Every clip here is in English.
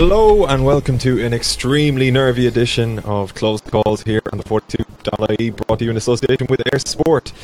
Hello and welcome to an extremely nervy edition of Closed Calls here on the 42.ie brought to you in association with eir Sport.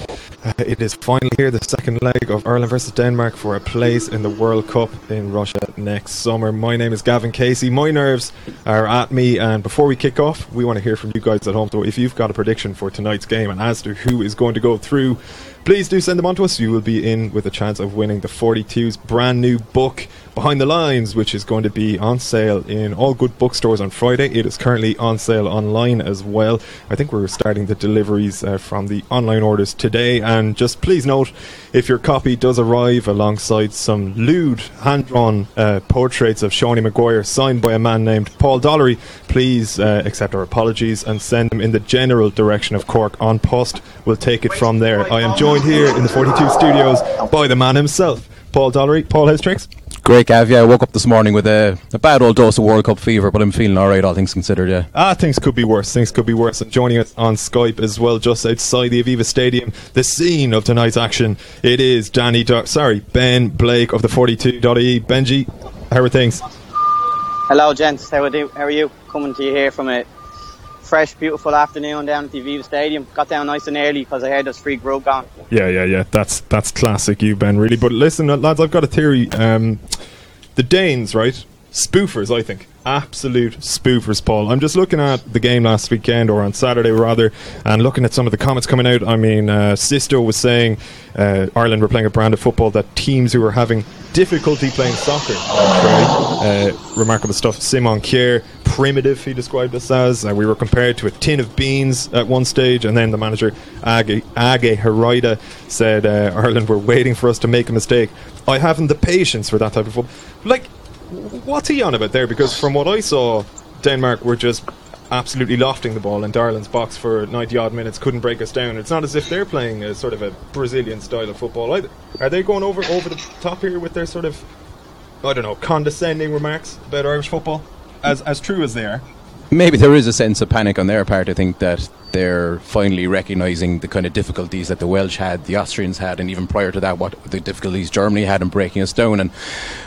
Uh, it is finally here, the second leg of Ireland versus Denmark for a place in the World Cup in Russia next summer. My name is Gavin Casey. My nerves are at me and before we kick off, we want to hear from you guys at home. So if you've got a prediction for tonight's game and as to who is going to go through, please do send them on to us. You will be in with a chance of winning the 42's brand new book Behind the Lines, which is going to be on sale in all good bookstores on Friday. It is currently on sale online as well. I think we're starting the deliveries uh, from the online orders today. And just please note if your copy does arrive alongside some lewd, hand drawn uh, portraits of Seanie Maguire signed by a man named Paul Dollery, please uh, accept our apologies and send them in the general direction of Cork on post. We'll take it from there. I am joined here in the 42 studios by the man himself, Paul Dollery. Paul, has tricks? Great, Gav. Yeah, I woke up this morning with a, a bad old dose of World Cup fever, but I'm feeling all right, all things considered, yeah. Ah, things could be worse. Things could be worse. And joining us on Skype as well, just outside the Aviva Stadium, the scene of tonight's action, it is Danny, Do- sorry, Ben Blake of the 42.ie. Benji, how are things? Hello, gents. How are, you? How are you? Coming to you here from a fresh, beautiful afternoon down at the Aviva Stadium. Got down nice and early because I heard there's free grub gone. Yeah, yeah, yeah. That's that's classic, you Ben. Really, but listen, uh, lads, I've got a theory. Um, the Danes, right? Spoofers, I think. Absolute spoofers, Paul. I'm just looking at the game last weekend, or on Saturday rather, and looking at some of the comments coming out. I mean, uh, Sisto was saying uh, Ireland were playing a brand of football that teams who were having difficulty playing soccer. Uh, remarkable stuff. Simon Kjær, primitive, he described us as. Uh, we were compared to a tin of beans at one stage, and then the manager, Age, Age said uh, Ireland were waiting for us to make a mistake. I haven't the patience for that type of football. Like, what's he on about there? Because from what I saw, Denmark were just absolutely lofting the ball into Ireland's box for 90 odd minutes, couldn't break us down. It's not as if they're playing a sort of a Brazilian style of football either. Are they going over over the top here with their sort of, I don't know, condescending remarks about Irish football? As, as true as they are. Maybe there is a sense of panic on their part. I think that they're finally recognising the kind of difficulties that the Welsh had, the Austrians had, and even prior to that, what the difficulties Germany had in breaking us down. And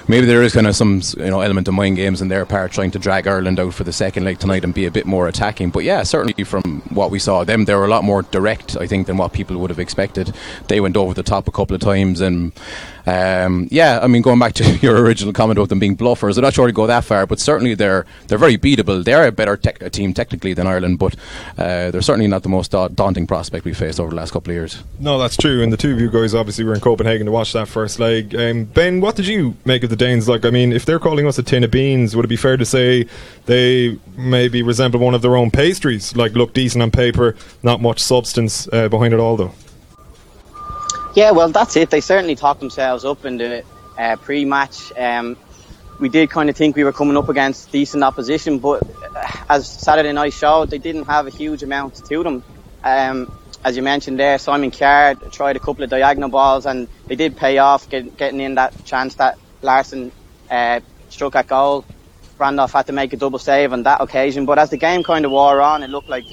maybe there is kind of some you know element of mind games in their part, trying to drag Ireland out for the second leg tonight and be a bit more attacking. But yeah, certainly from what we saw, them they were a lot more direct, I think, than what people would have expected. They went over the top a couple of times and. Um, yeah, I mean, going back to your original comment about them being bluffers, I'm not sure to go that far, but certainly they're they're very beatable. They're a better te- team technically than Ireland, but uh, they're certainly not the most da- daunting prospect we faced over the last couple of years. No, that's true. And the two of you guys obviously were in Copenhagen to watch that first leg. Um, ben, what did you make of the Danes? Like, I mean, if they're calling us a tin of beans, would it be fair to say they maybe resemble one of their own pastries? Like, look decent on paper, not much substance uh, behind it all, though. Yeah, well, that's it. They certainly talked themselves up in the uh, pre-match. Um, we did kind of think we were coming up against decent opposition, but uh, as Saturday night showed, they didn't have a huge amount to them. Um, as you mentioned there, Simon Kjær tried a couple of diagonal balls, and they did pay off get, getting in that chance that Larsson uh, struck at goal. Randolph had to make a double save on that occasion, but as the game kind of wore on, it looked like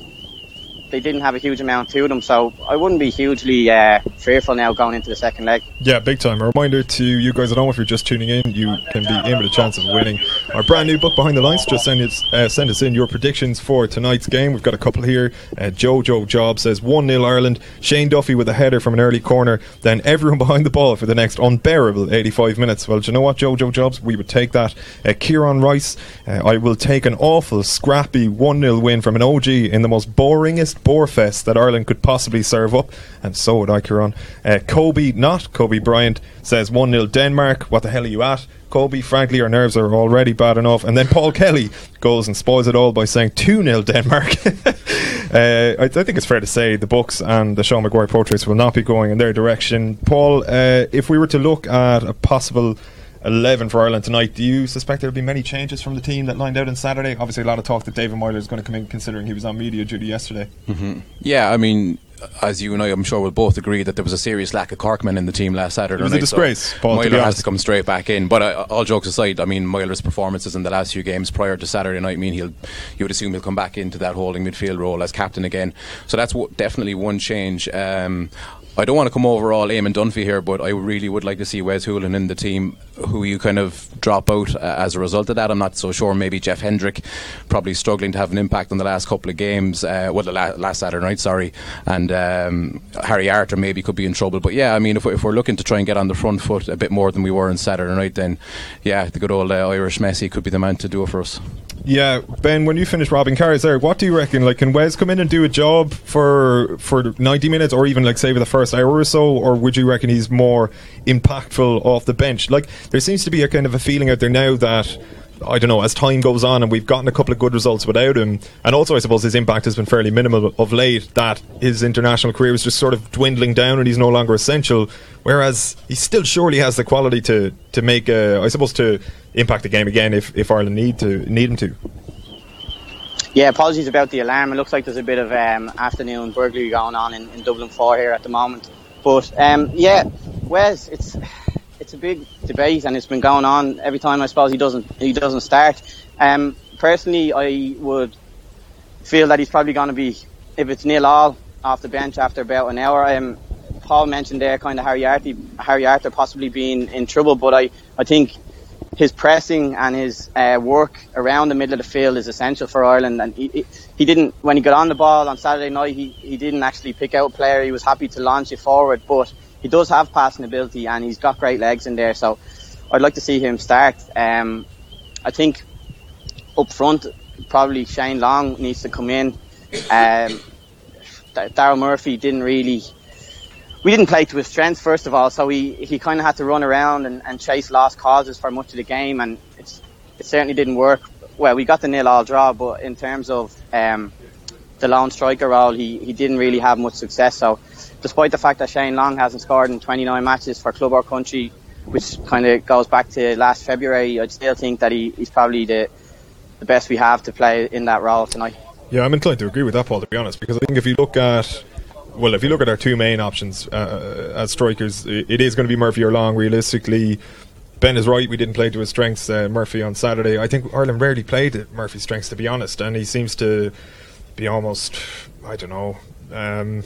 they didn't have a huge amount to them, so I wouldn't be hugely uh, fearful now going into the second leg. Yeah, big time. A reminder to you guys at home if you're just tuning in, you can be in with a chance of winning our brand new book behind the lines. Just send us uh, send us in your predictions for tonight's game. We've got a couple here. Uh, Jojo Job says one 0 Ireland. Shane Duffy with a header from an early corner. Then everyone behind the ball for the next unbearable 85 minutes. Well, do you know what, Jojo Jobs? We would take that. Uh, Kieran Rice. Uh, I will take an awful scrappy one 0 win from an OG in the most boringest borefest that Ireland could possibly serve up. And so would I, Kieran. Uh, Kobe, not Kobe Bryant, says 1 0 Denmark. What the hell are you at? Kobe, frankly, our nerves are already bad enough. And then Paul Kelly goes and spoils it all by saying 2 0 Denmark. uh, I, I, think it's fair to say the books and the Sean Maguire portraits will not be going in their direction. Paul, uh, if we were to look at a possible 11 for Ireland tonight. Do you suspect there'll be many changes from the team that lined out on Saturday? Obviously, a lot of talk that David Meyler is going to come in, considering he was on media duty yesterday. Mm-hmm. Yeah, I mean, as you and I, I'm sure, will both agree that there was a serious lack of Corkmen in the team last Saturday. It was night, a disgrace. So Paul, Meyler has to come straight back in. But uh, all jokes aside, I mean, Meyler's performances in the last few games prior to Saturday night I mean he'll, you would assume he'll come back into that holding midfield role as captain again. So that's w- definitely one change. Um, I don't want to come over all Eamon Dunphy here, but I really would like to see Wes Hoolahan in the team. Who you kind of drop out uh, as a result of that, I'm not so sure. Maybe Jeff Hendrick probably struggling to have an impact on the last couple of games. Uh, well, the la- last Saturday night, sorry, and um, Harry Arter maybe could be in trouble. But yeah, I mean, if we're, if we're, looking to try and get on the front foot a bit more than we were on Saturday night, then yeah, the good old uh, Irish Messi could be the man to do it for us. Yeah, Ben, when you finish robbing cars there, what do you reckon? Like, can Wes come in and do a job for for 90 minutes or even, like, say, for the first hour or so? Or would you reckon he's more impactful off the bench? Like, there seems to be a kind of a feeling out there now that. I don't know, as time goes on and we've gotten a couple of good results without him, and also I suppose his impact has been fairly minimal of late, that his international career is just sort of dwindling down and he's no longer essential. Whereas he still surely has the quality to, to make, a, I suppose, to impact the game again if, if Ireland need to need him to. Yeah, apologies about the alarm. It looks like there's a bit of um, afternoon burglary going on in, in, Dublin 4 here at the moment. But um, yeah, Wes, it's it's a big debate and it's been going on every time. I suppose he doesn't he doesn't start. Um, personally, I would feel that he's probably going to be if it's nil all off the bench after about an hour. Um, Paul mentioned there kind of Harry Arter, Harry Arter possibly being in trouble, but I, I think his pressing and his uh, work around the middle of the field is essential for Ireland. And he, he didn't, when he got on the ball on Saturday night, he, he didn't actually pick out a player. He was happy to launch it forward, but he does have passing ability and he's got great legs in there. So I'd like to see him start. Um, I think up front, probably Shane Long needs to come in. Um, Daryl Murphy didn't really we didn't play to his strengths first of all, so he, he kind of had to run around and, and chase lost causes for much of the game, and it's, it certainly didn't work. Well, we got the nil all draw, but in terms of um, the lone striker role, he, he didn't really have much success. So, despite the fact that Shane Long hasn't scored in 29 matches for club or country, which kind of goes back to last February, I still think that he, he's probably the the best we have to play in that role tonight. Yeah, I'm inclined to agree with that, Paul. To be honest, because I think if you look at well, if you look at our two main options uh, as strikers, it is going to be Murphy or Long. Realistically, Ben is right. We didn't play to his strengths, uh, Murphy, on Saturday. I think Ireland rarely played at Murphy's strengths, to be honest, and he seems to be almost, I don't know. Um,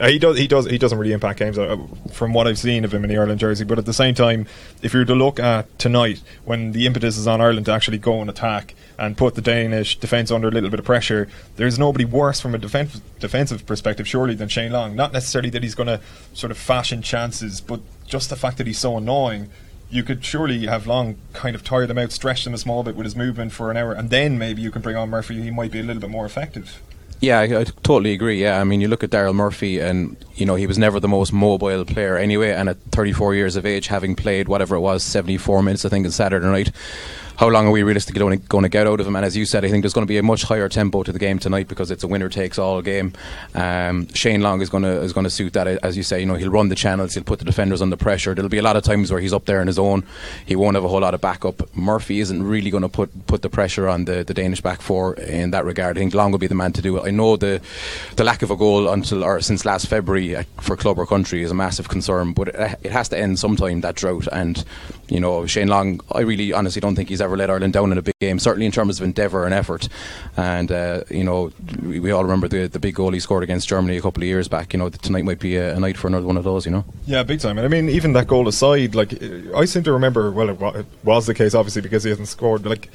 uh, he does. He does. He doesn't really impact games uh, from what I've seen of him in the Ireland jersey. But at the same time, if you were to look at tonight, when the impetus is on Ireland to actually go and attack, and put the Danish defence under a little bit of pressure. There's nobody worse from a defensive defensive perspective, surely, than Shane Long. Not necessarily that he's going to sort of fashion chances, but just the fact that he's so annoying. You could surely have Long kind of tire them out, stretch them a small bit with his movement for an hour, and then maybe you can bring on Murphy. He might be a little bit more effective. Yeah, I, I, totally agree. Yeah, I mean, you look at Daryl Murphy, and you know he was never the most mobile player anyway. And at 34 years of age, having played whatever it was, 74 minutes, I think, on Saturday night, how long are we realistically going to get out of him? And as you said, I think there's going to be a much higher tempo to the game tonight because it's a winner takes all game. Um, Shane Long is going to is going to suit that, as you say. You know, he'll run the channels, he'll put the defenders under pressure. There'll be a lot of times where he's up there on his own. He won't have a whole lot of backup. Murphy isn't really going to put put the pressure on the, the Danish back four in that regard. I think Long will be the man to do it. I know the the lack of a goal until or since last February uh, for club or country is a massive concern, but it, it has to end sometime that drought. And you know, Shane Long, I really honestly don't think he's ever let Ireland down in a big game, certainly in terms of endeavour and effort. And, uh, you know, we, we, all remember the, the big goal he scored against Germany a couple of years back. You know, tonight might be a, a night for another one of those, you know? Yeah, big time. And I mean, even that goal aside, like, I seem to remember, well, it was the case, obviously, because he hasn't scored, like,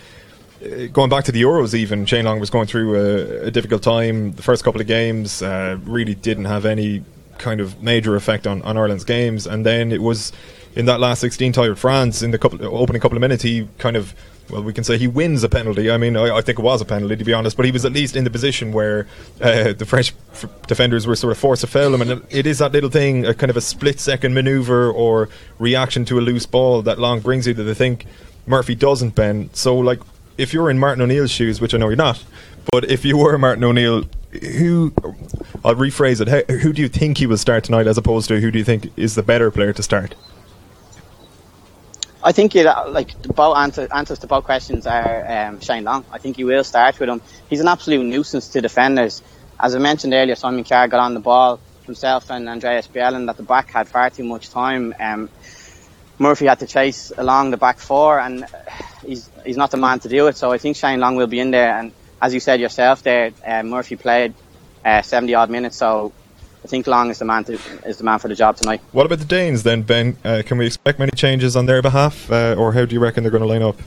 uh, going back to the Euros, even Shane Long was going through a, a difficult time. The first couple of games uh, really didn't have any kind of major effect on, on Ireland's games, and then it was in that last 16 tie with France in the couple, opening couple of minutes, he kind of well, we can say he wins a penalty. I mean, I, I, think it was a penalty to be honest, but he was at least in the position where uh, the French f- defenders were sort of forced to foul him, and it, is that little thing, a kind of a split second manoeuvre or reaction to a loose ball that Long brings you that I think Murphy doesn't. bend. so like if you're in Martin O'Neill's shoes, which I know you're not, but if you were Martin O'Neill, who I'll rephrase it, who do you think he will start tonight, as opposed to who do you think is the better player to start? I think it, uh, like both answer, answers to both questions are um, Shane Long. I think he will start with him. He's an absolute nuisance to defenders. As I mentioned earlier, Simon Carr got on the ball himself and Andreas Bjelland at the back had far too much time. Um, Murphy had to chase along the back four, and he's he's not the man to do it. So I think Shane Long will be in there. And as you said yourself, there uh, Murphy played uh, 70 odd minutes, so I think Long is the man to, is the man for the job tonight. What about the Danes then, Ben? Uh, can we expect many changes on their behalf, uh, or how do you reckon they're going to line up?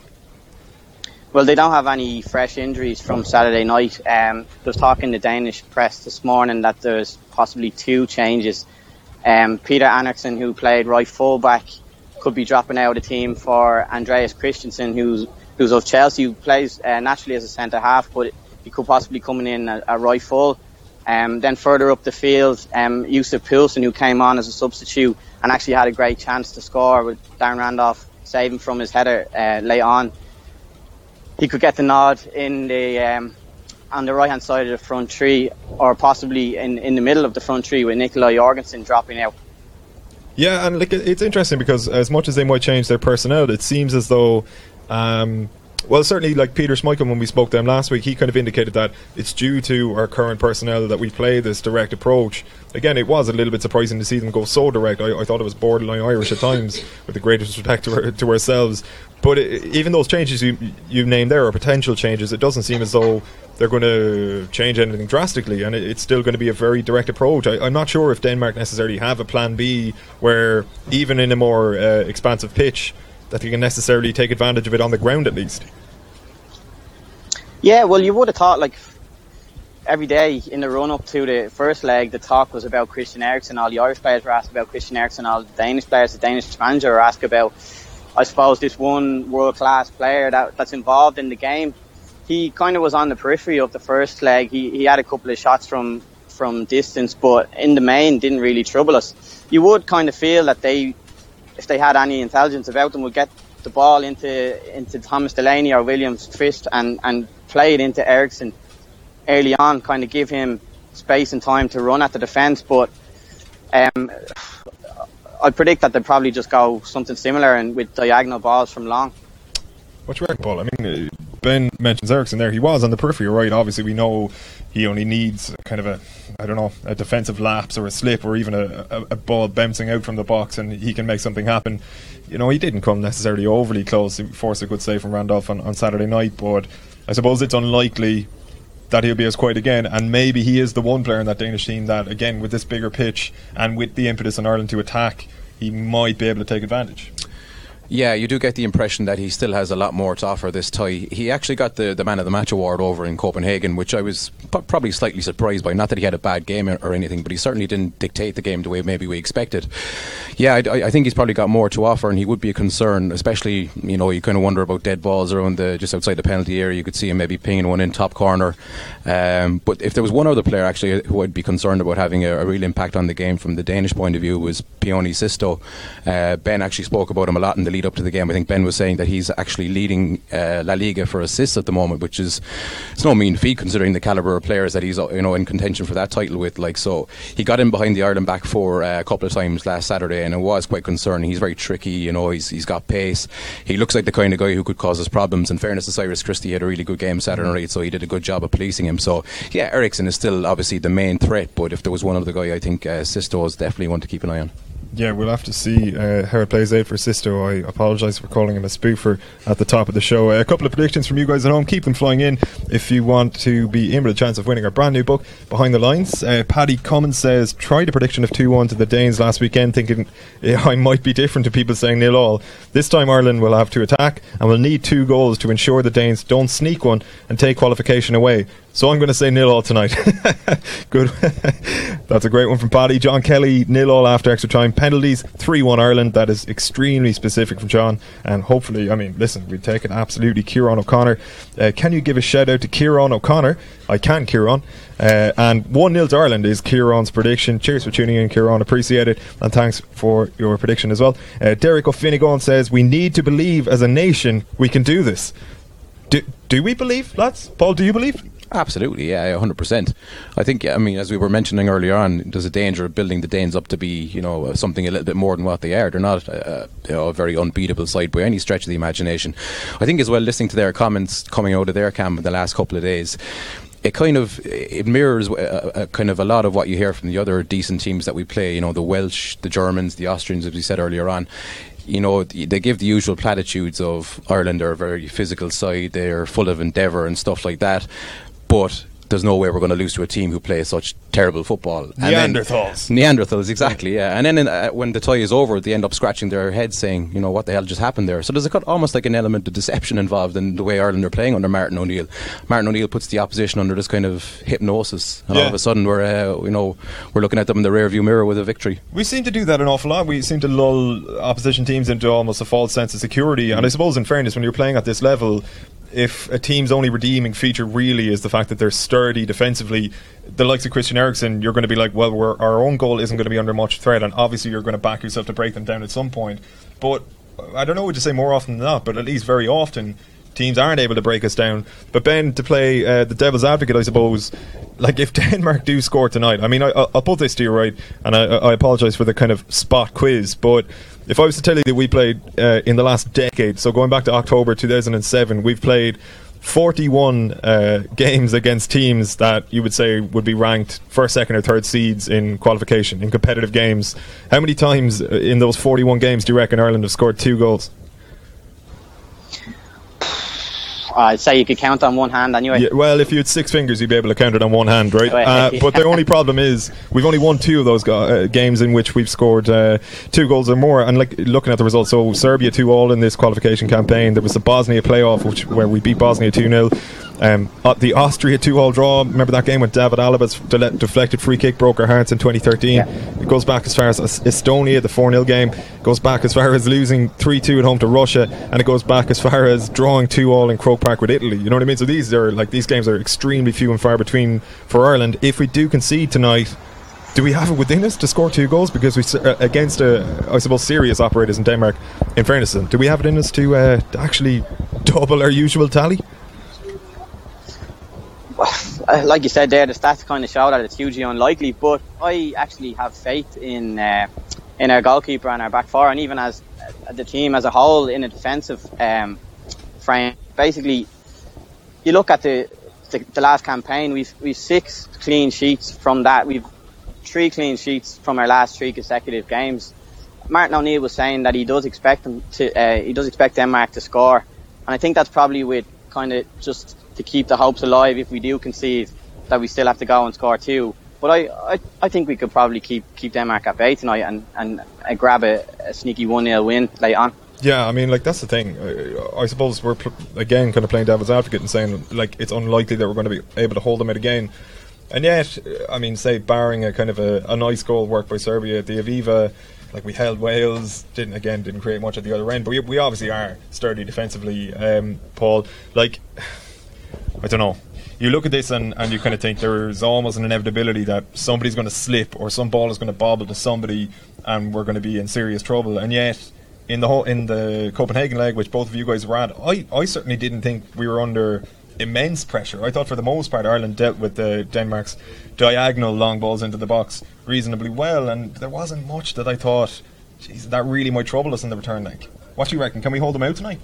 Well, they don't have any fresh injuries from Saturday night. Um, there was talk in the Danish press this morning that there's possibly two changes. Um, Peter Ankersen, who played right fullback, could be dropping out of the team for Andreas Christensen, who's who's of Chelsea, who plays uh, naturally as a centre half, but he could possibly coming in a, a right full. Um, then further up the field, um, Yussuf Poulsen, who came on as a substitute and actually had a great chance to score with Darren Randolph saving from his header uh, late on he could get the nod in the um, on the right hand side of the front three, or possibly in, in the middle of the front three with Nikolai Jorgensen dropping out. Yeah, and like it's interesting because as much as they might change their personnel, it seems as though. Um, well, certainly, like Peter Schmeichel, when we spoke to him last week, he kind of indicated that it's due to our current personnel that we play this direct approach. Again, it was a little bit surprising to see them go so direct. I, I thought it was borderline Irish at times, with the greatest respect to, to ourselves. But it, even those changes you you named there are potential changes. It doesn't seem as though they're going to change anything drastically, and it, it's still going to be a very direct approach. I, am not sure if Denmark necessarily have a plan B where, even in a more uh, expansive pitch, that they can necessarily take advantage of it on the ground at least. Yeah, well, you would have thought like every day in the run up to the first leg, the talk was about Christian Eriksen. All the Irish players were asked about Christian Eriksen. All the Danish players, the Danish manager were asked about I suppose this one world class player that, that's involved in the game, he kind of was on the periphery of the first leg. He, he had a couple of shots from, from distance, but in the main didn't really trouble us. You would kind of feel that they, if they had any intelligence about them, would get the ball into, into Thomas Delaney or William Kvist and, and play it into Eriksen early on, kind of give him space and time to run at the defence, but um, I predict that they'll probably just go something similar and with diagonal balls from long. What do you reckon, Paul? I mean, uh, Ben mentions Eriksen there. He was on the periphery, right? Obviously, we know he only needs kind of a, I don't know, a defensive lapse or a slip or even a, a, a ball bouncing out from the box and he can make something happen. You know, he didn't come necessarily overly close. He forced a good save from Randolph on, on Saturday night, but I suppose it's unlikely that he'll be as quiet again. And maybe he is the one player in that Danish team that, again, with this bigger pitch and with the impetus in Ireland to attack, he might be able to take advantage. Yeah, you do get the impression that he still has a lot more to offer this tie. He actually got the, the Man of the Match award over in Copenhagen, which I was p- probably slightly surprised by. Not that he had a bad game or anything, but he certainly didn't dictate the game the way maybe we expected. Yeah, I, I think he's probably got more to offer, and he would be a concern, especially, you know, you kind of wonder about dead balls around the just outside the penalty area. You could see him maybe pinging one in top corner. Um, but if there was one other player actually who I'd be concerned about having a, a real impact on the game from the Danish point of view was Pione Sisto. Uh, ben actually spoke about him a lot in the lead up to the game. I think Ben was saying that he's actually leading uh, La Liga for assists at the moment, which is it's no mean feat considering the caliber of players that he's you know in contention for that title with. Like so, he got in behind the Ireland back four uh, a couple of times last Saturday, and it was quite concerning. He's very tricky, you know. He's he's got pace. He looks like the kind of guy who could cause us problems. In fairness to Cyrus Christie, he had a really good game Saturday night, so he did a good job of policing him. So yeah, Eriksen is still obviously the main threat, but if there was one other guy, I think uh, Sisto is definitely one to keep an eye on yeah, we'll have to see uh, how it plays out for Sisto. I apologise for calling him a spoofer at the top of the show. A couple of predictions from you guys at home. Keep them flying in if you want to be in with a chance of winning our brand new book, Behind the Lines. Uh, Paddy Cummins says, tried a prediction of 2 1 to the Danes last weekend, thinking yeah, I might be different to people saying nil all. This time Ireland will have to attack and will need two goals to ensure the Danes don't sneak one and take qualification away. So I'm going to say nil all tonight. Good. That's a great one from Paddy. John Kelly, nil all after extra time. Penalties, 3 1 Ireland. That is extremely specific from John. And hopefully, I mean, listen, we take it absolutely. Kieran O'Connor. Uh, can you give a shout out to Kieran O'Connor? I can, Kieran. Uh, and 1 0 to Ireland is Kieran's prediction. Cheers for tuning in, Kieran. Appreciate it. And thanks for your prediction as well. Uh, Derek O'Finnegan says, We need to believe as a nation we can do this. Do, do we believe, lads? Paul, do you believe? Absolutely, yeah, hundred percent. I think, I mean, as we were mentioning earlier on, there's a danger of building the Danes up to be, you know, something a little bit more than what they are. They're not uh, you know, a very unbeatable side by any stretch of the imagination. I think as well, listening to their comments coming out of their camp in the last couple of days, it kind of it mirrors a, uh, a, uh, kind of a lot of what you hear from the other decent teams that we play. You know, the Welsh, the Germans, the Austrians, as we said earlier on you know, they give the usual platitudes of Ireland are a very physical side, they're full of endeavour and stuff like that. But there's no way we're going to lose to a team who plays such terrible football. And Neanderthals. Then, Neanderthals, exactly. Yeah, and then in, uh, when the tie is over, they end up scratching their heads, saying, "You know what the hell just happened there?" So there's a, cut almost like an element of deception involved in the way Ireland are playing under Martin O'Neill. Martin O'Neill puts the opposition under this kind of hypnosis, and Yeah. all of a sudden we're, uh, you know, we're looking at them in the rearview mirror with a victory. We seem to do that an awful lot. We seem to lull opposition teams into almost a false sense of security. And I suppose, in fairness, when you're playing at this level, if a team's only redeeming feature really is the fact that they're sturdy defensively, the likes of Christian Eriksen, you're going to be like, well, our own goal isn't going to be under much threat, and obviously you're going to back yourself to break them down at some point. But I don't know what to say more often than not, but at least very often. Teams aren't able to break us down. But Ben, to play uh, the devil's advocate, I suppose, like if Denmark do score tonight, I mean, I, I- I'll put this to you right, and I, I apologise for the kind of spot quiz, but if I was to tell you that we played uh, in the last decade, so going back to October 2007, we've played 41 uh, games against teams that you would say would be ranked first, second, or third seeds in qualification, in competitive games. How many times uh, in those 41 games do you reckon Ireland have scored two goals? I'd say you could count on one hand anyway. Yeah, well, if you had six fingers, you'd be able to count it on one hand, right? Right. Uh, but the only problem is we've only won two of those go- uh, games in which we've scored uh, two goals or more. And like looking at the results, so Serbia two all in this qualification campaign. There was the Bosnia playoff, which where we beat Bosnia two 0 um, uh, the Austria two-all draw. Remember that game when David Alaba's dele- deflected free kick broke our hearts in 2013. Yeah. It goes back as far as Estonia, the 4-0 game. It Goes back as far as losing 3-2 at home to Russia, and it goes back as far as drawing two-all in Croke Park with Italy. You know what I mean? So these are like these games are extremely few and far between for Ireland. If we do concede tonight. Do we have it within us to score two goals? Because we uh, against, uh, I suppose, serious operators in Denmark. In fairness, do we have it in us to, uh, to actually double our usual tally? Like you said there, the stats kind of show that it's hugely unlikely. But I actually have faith in uh, in our goalkeeper and our back four, and even as uh, the team as a whole in a defensive um, frame. Basically, you look at the, the the last campaign. We've we've six clean sheets from that. We've three clean sheets from our last three consecutive games. Martin O'Neill was saying that he does expect them to uh, he does expect Denmark to score, and I think that's probably with kind of just to keep the hopes alive if we do concede that we still have to go and score two. But I, I, I think we could probably keep keep Denmark at bay tonight and and, uh grab a, a sneaky one 0 win late on. Yeah, I mean, like that's the thing. I, I suppose we're pl- again kind of playing devil's advocate and saying like it's unlikely that we're going to be able to hold them out again. And yet, I mean, say barring a kind of a, a nice goal work by Serbia the Aviva, like we held Wales, didn't again didn't create much at the other end, but we, we obviously are sturdy defensively. Um, Paul, like I don't know. You look at this and, and you kind of think there's almost an inevitability that somebody's going to slip or some ball is going to bobble to somebody and we're going to be in serious trouble. And yet, in the whole in the Copenhagen leg, which both of you guys were at, I, I certainly didn't think we were under immense pressure. I thought for the most part Ireland dealt with the Denmark's diagonal long balls into the box reasonably well, and there wasn't much that I thought, geez, that really might trouble us in the return leg. What do you reckon? Can we hold them out tonight?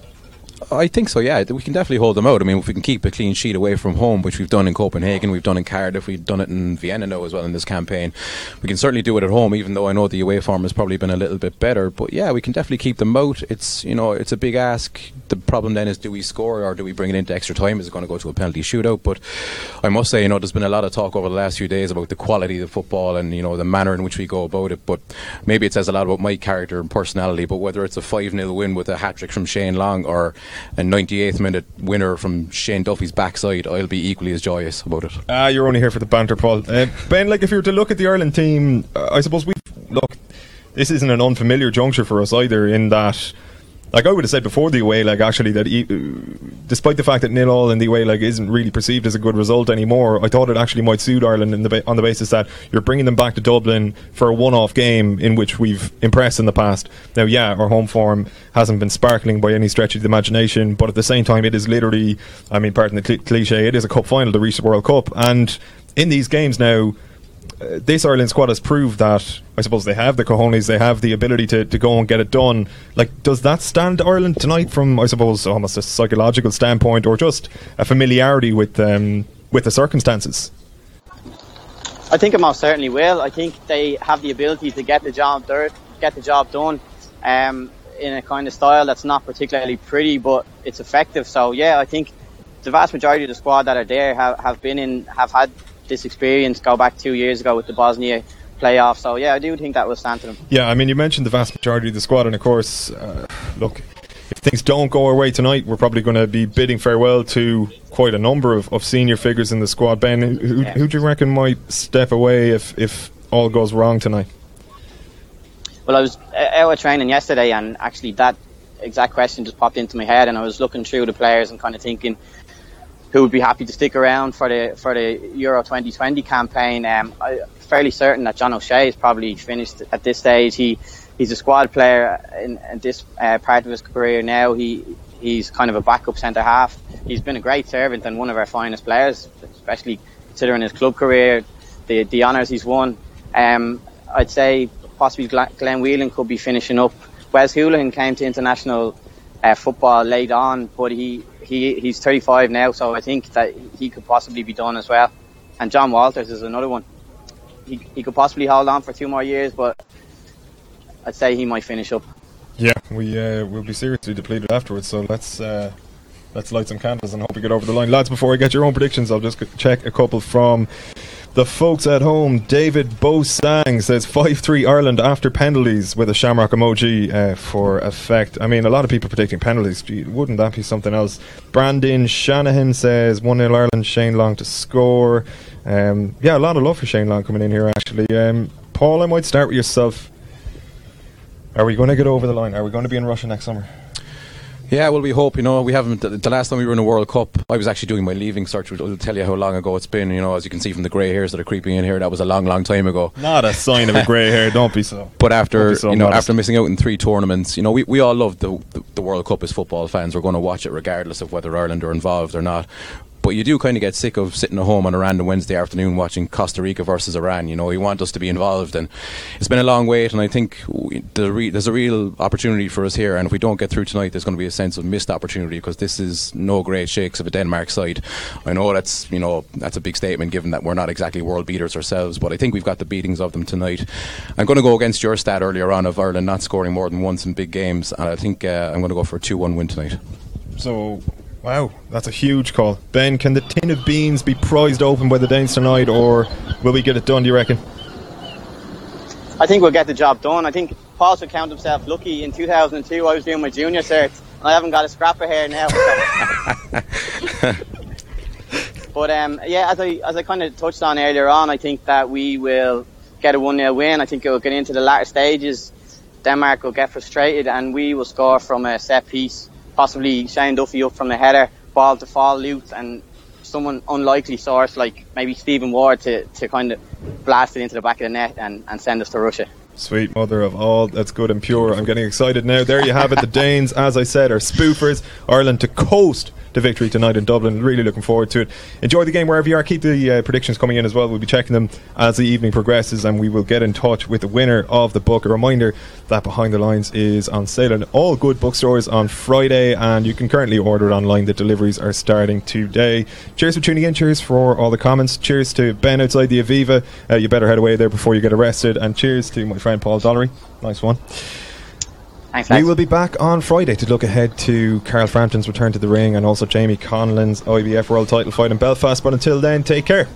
I think so. Yeah, we can definitely hold them out. I mean, if we can keep a clean sheet away from home, which we've done in Copenhagen, we've done in Cardiff, we've done it in Vienna now as well in this campaign. We can certainly do it at home, even though I know the away form has probably been a little bit better. But yeah, we can definitely keep them out. It's you know, it's a big ask. The problem then is, do we score or do we bring it into extra time? Is it going to go to a penalty shootout? But I must say, you know, there's been a lot of talk over the last few days about the quality of the football and you know the manner in which we go about it. But maybe it says a lot about my character and personality. But whether it's a five 0 win with a hat trick from Shane Long or a 98th minute winner from Shane Duffy's backside, I'll be equally as joyous about it. Ah, you're only here for the banter, Paul. Uh, ben, like if you were to look at the Ireland team, uh, I suppose we look. This isn't an unfamiliar juncture for us either. In that, like I would have said before the away leg, actually, that despite the fact that nil all in the away leg isn't really perceived as a good result anymore, I thought it actually might suit Ireland the ba- on the basis that you're bringing them back to Dublin for a one-off game in which we've impressed in the past. Now, yeah, our home form hasn't been sparkling by any stretch of the imagination, but at the same time, it is literally, I mean, pardon the cl- cliche, it is a cup final to reach the World Cup, and in these games now this Ireland squad has proved that I suppose they have the cojones, they have the ability to, to go and get it done. Like, does that stand Ireland tonight from I suppose almost a psychological standpoint, or just a familiarity with um, with the circumstances? I think it most certainly will. I think they have the ability to get the job there, get the job done, um, in a kind of style that's not particularly pretty, but it's effective. So yeah, I think the vast majority of the squad that are there have, have been in have had this experience. Go back two years ago with the Bosnia playoff. So yeah, I do think that will stand to them. Yeah, I mean, you mentioned the vast majority of the squad, and of course, uh, look, if things don't go our way tonight, we're probably going to be bidding farewell to quite a number of, of senior figures in the squad. Ben, who, Yeah. who do you reckon might step away if if all goes wrong tonight? Well, I was uh, out of training yesterday, and actually that exact question just popped into my head, and I was looking through the players and kind of thinking who would be happy to stick around for the for the Euro 2020 campaign. Um, I'm fairly certain that John O'Shea is probably finished at this stage. He he's a squad player in, in this uh, part of his career now. He he's kind of a backup centre half. He's been a great servant and one of our finest players, especially considering his club career, the the honours he's won. Um, I'd say possibly Glenn, Whelan could be finishing up. Wes Hoolahan came to international uh, football late on, but he, he he's 35 now, so I think that he could possibly be done as well. And Jon Walters is another one. He, he could possibly hold on for two more years, but I'd say he might finish up. Yeah, we uh, will be seriously depleted afterwards. So let's uh, let's light some candles and hope we get over the line, lads. Before I get your own predictions, I'll just check a couple from the folks at home. David Bosang says five three Ireland after penalties with a shamrock emoji uh, for effect. I mean, a lot of people predicting penalties. Wouldn't that be something else? Brandon Shanahan says one 0 Ireland. Shane Long to score. Um, yeah, a lot of love for Shane Long coming in here. Actually, um, Paul, I might start with yourself. Are we going to get over the line? Are we going to be in Russia next summer? Yeah, well, we hope. You know, we haven't. The, last time we were in a World Cup, I was actually doing my Leaving Cert, which will tell you how long ago it's been. You know, as you can see from the grey hairs that are creeping in here, that was a long, long time ago. Not a sign of a grey hair. Don't be so. But after so you know, modest. after missing out in three tournaments, you know, we, we all love the, the the World Cup as football fans. We're going to watch it regardless of whether Ireland are involved or not. But you do kind of get sick of sitting at home on a random Wednesday afternoon watching Costa Rica versus Iran. You know, you want us to be involved, and it's been a long wait. And I think we, the re- there's a real opportunity for us here. And if we don't get through tonight, there's going to be a sense of missed opportunity because this is no great shakes of a Denmark side. I know that's you know that's a big statement given that we're not exactly world beaters ourselves, but I think we've got the beatings of them tonight. I'm going to go against your stat earlier on of Ireland not scoring more than once in big games, and I think uh, I'm going to go for a two-one win tonight. So, wow, that's a huge call. Ben, can the tin of beans be prized open by the Danes tonight, or will we get it done? Do you reckon? I think we'll get the job done. I think Paul should count himself lucky. In 2002, I was doing my junior cert, and I haven't got a scrap of hair now. but um, yeah, as I as I kind of touched on earlier on, I think that we will get a one 0 win. I think it will get into the latter stages. Denmark will get frustrated, and we will score from a set piece, possibly Shane Duffy up from the header, ball to fall loose, and someone unlikely source like maybe Stephen Ward to, to kind of blast it into the back of the net and, and send us to Russia. Sweet mother of all that's good and pure. I'm getting excited now. There you have it. The Danes, as I said, are spoofers. Ireland to coast to victory tonight in Dublin. Really looking forward to it. Enjoy the game wherever you are. Keep the uh, predictions coming in as well. We'll be checking them as the evening progresses and we will get in touch with the winner of the book. A reminder that Behind the Lines is on sale in all good bookstores on Friday and you can currently order it online. The deliveries are starting today. Cheers for tuning in. Cheers for all the comments. Cheers to Ben outside the Aviva. Uh, you better head away there before you get arrested. And cheers to my friend Paul Dollery. Nice one. Thanks, We will be back on Friday to look ahead to Carl Frampton's return to the ring and also Jamie Conlan's IBF World title fight in Belfast. But until then, take care.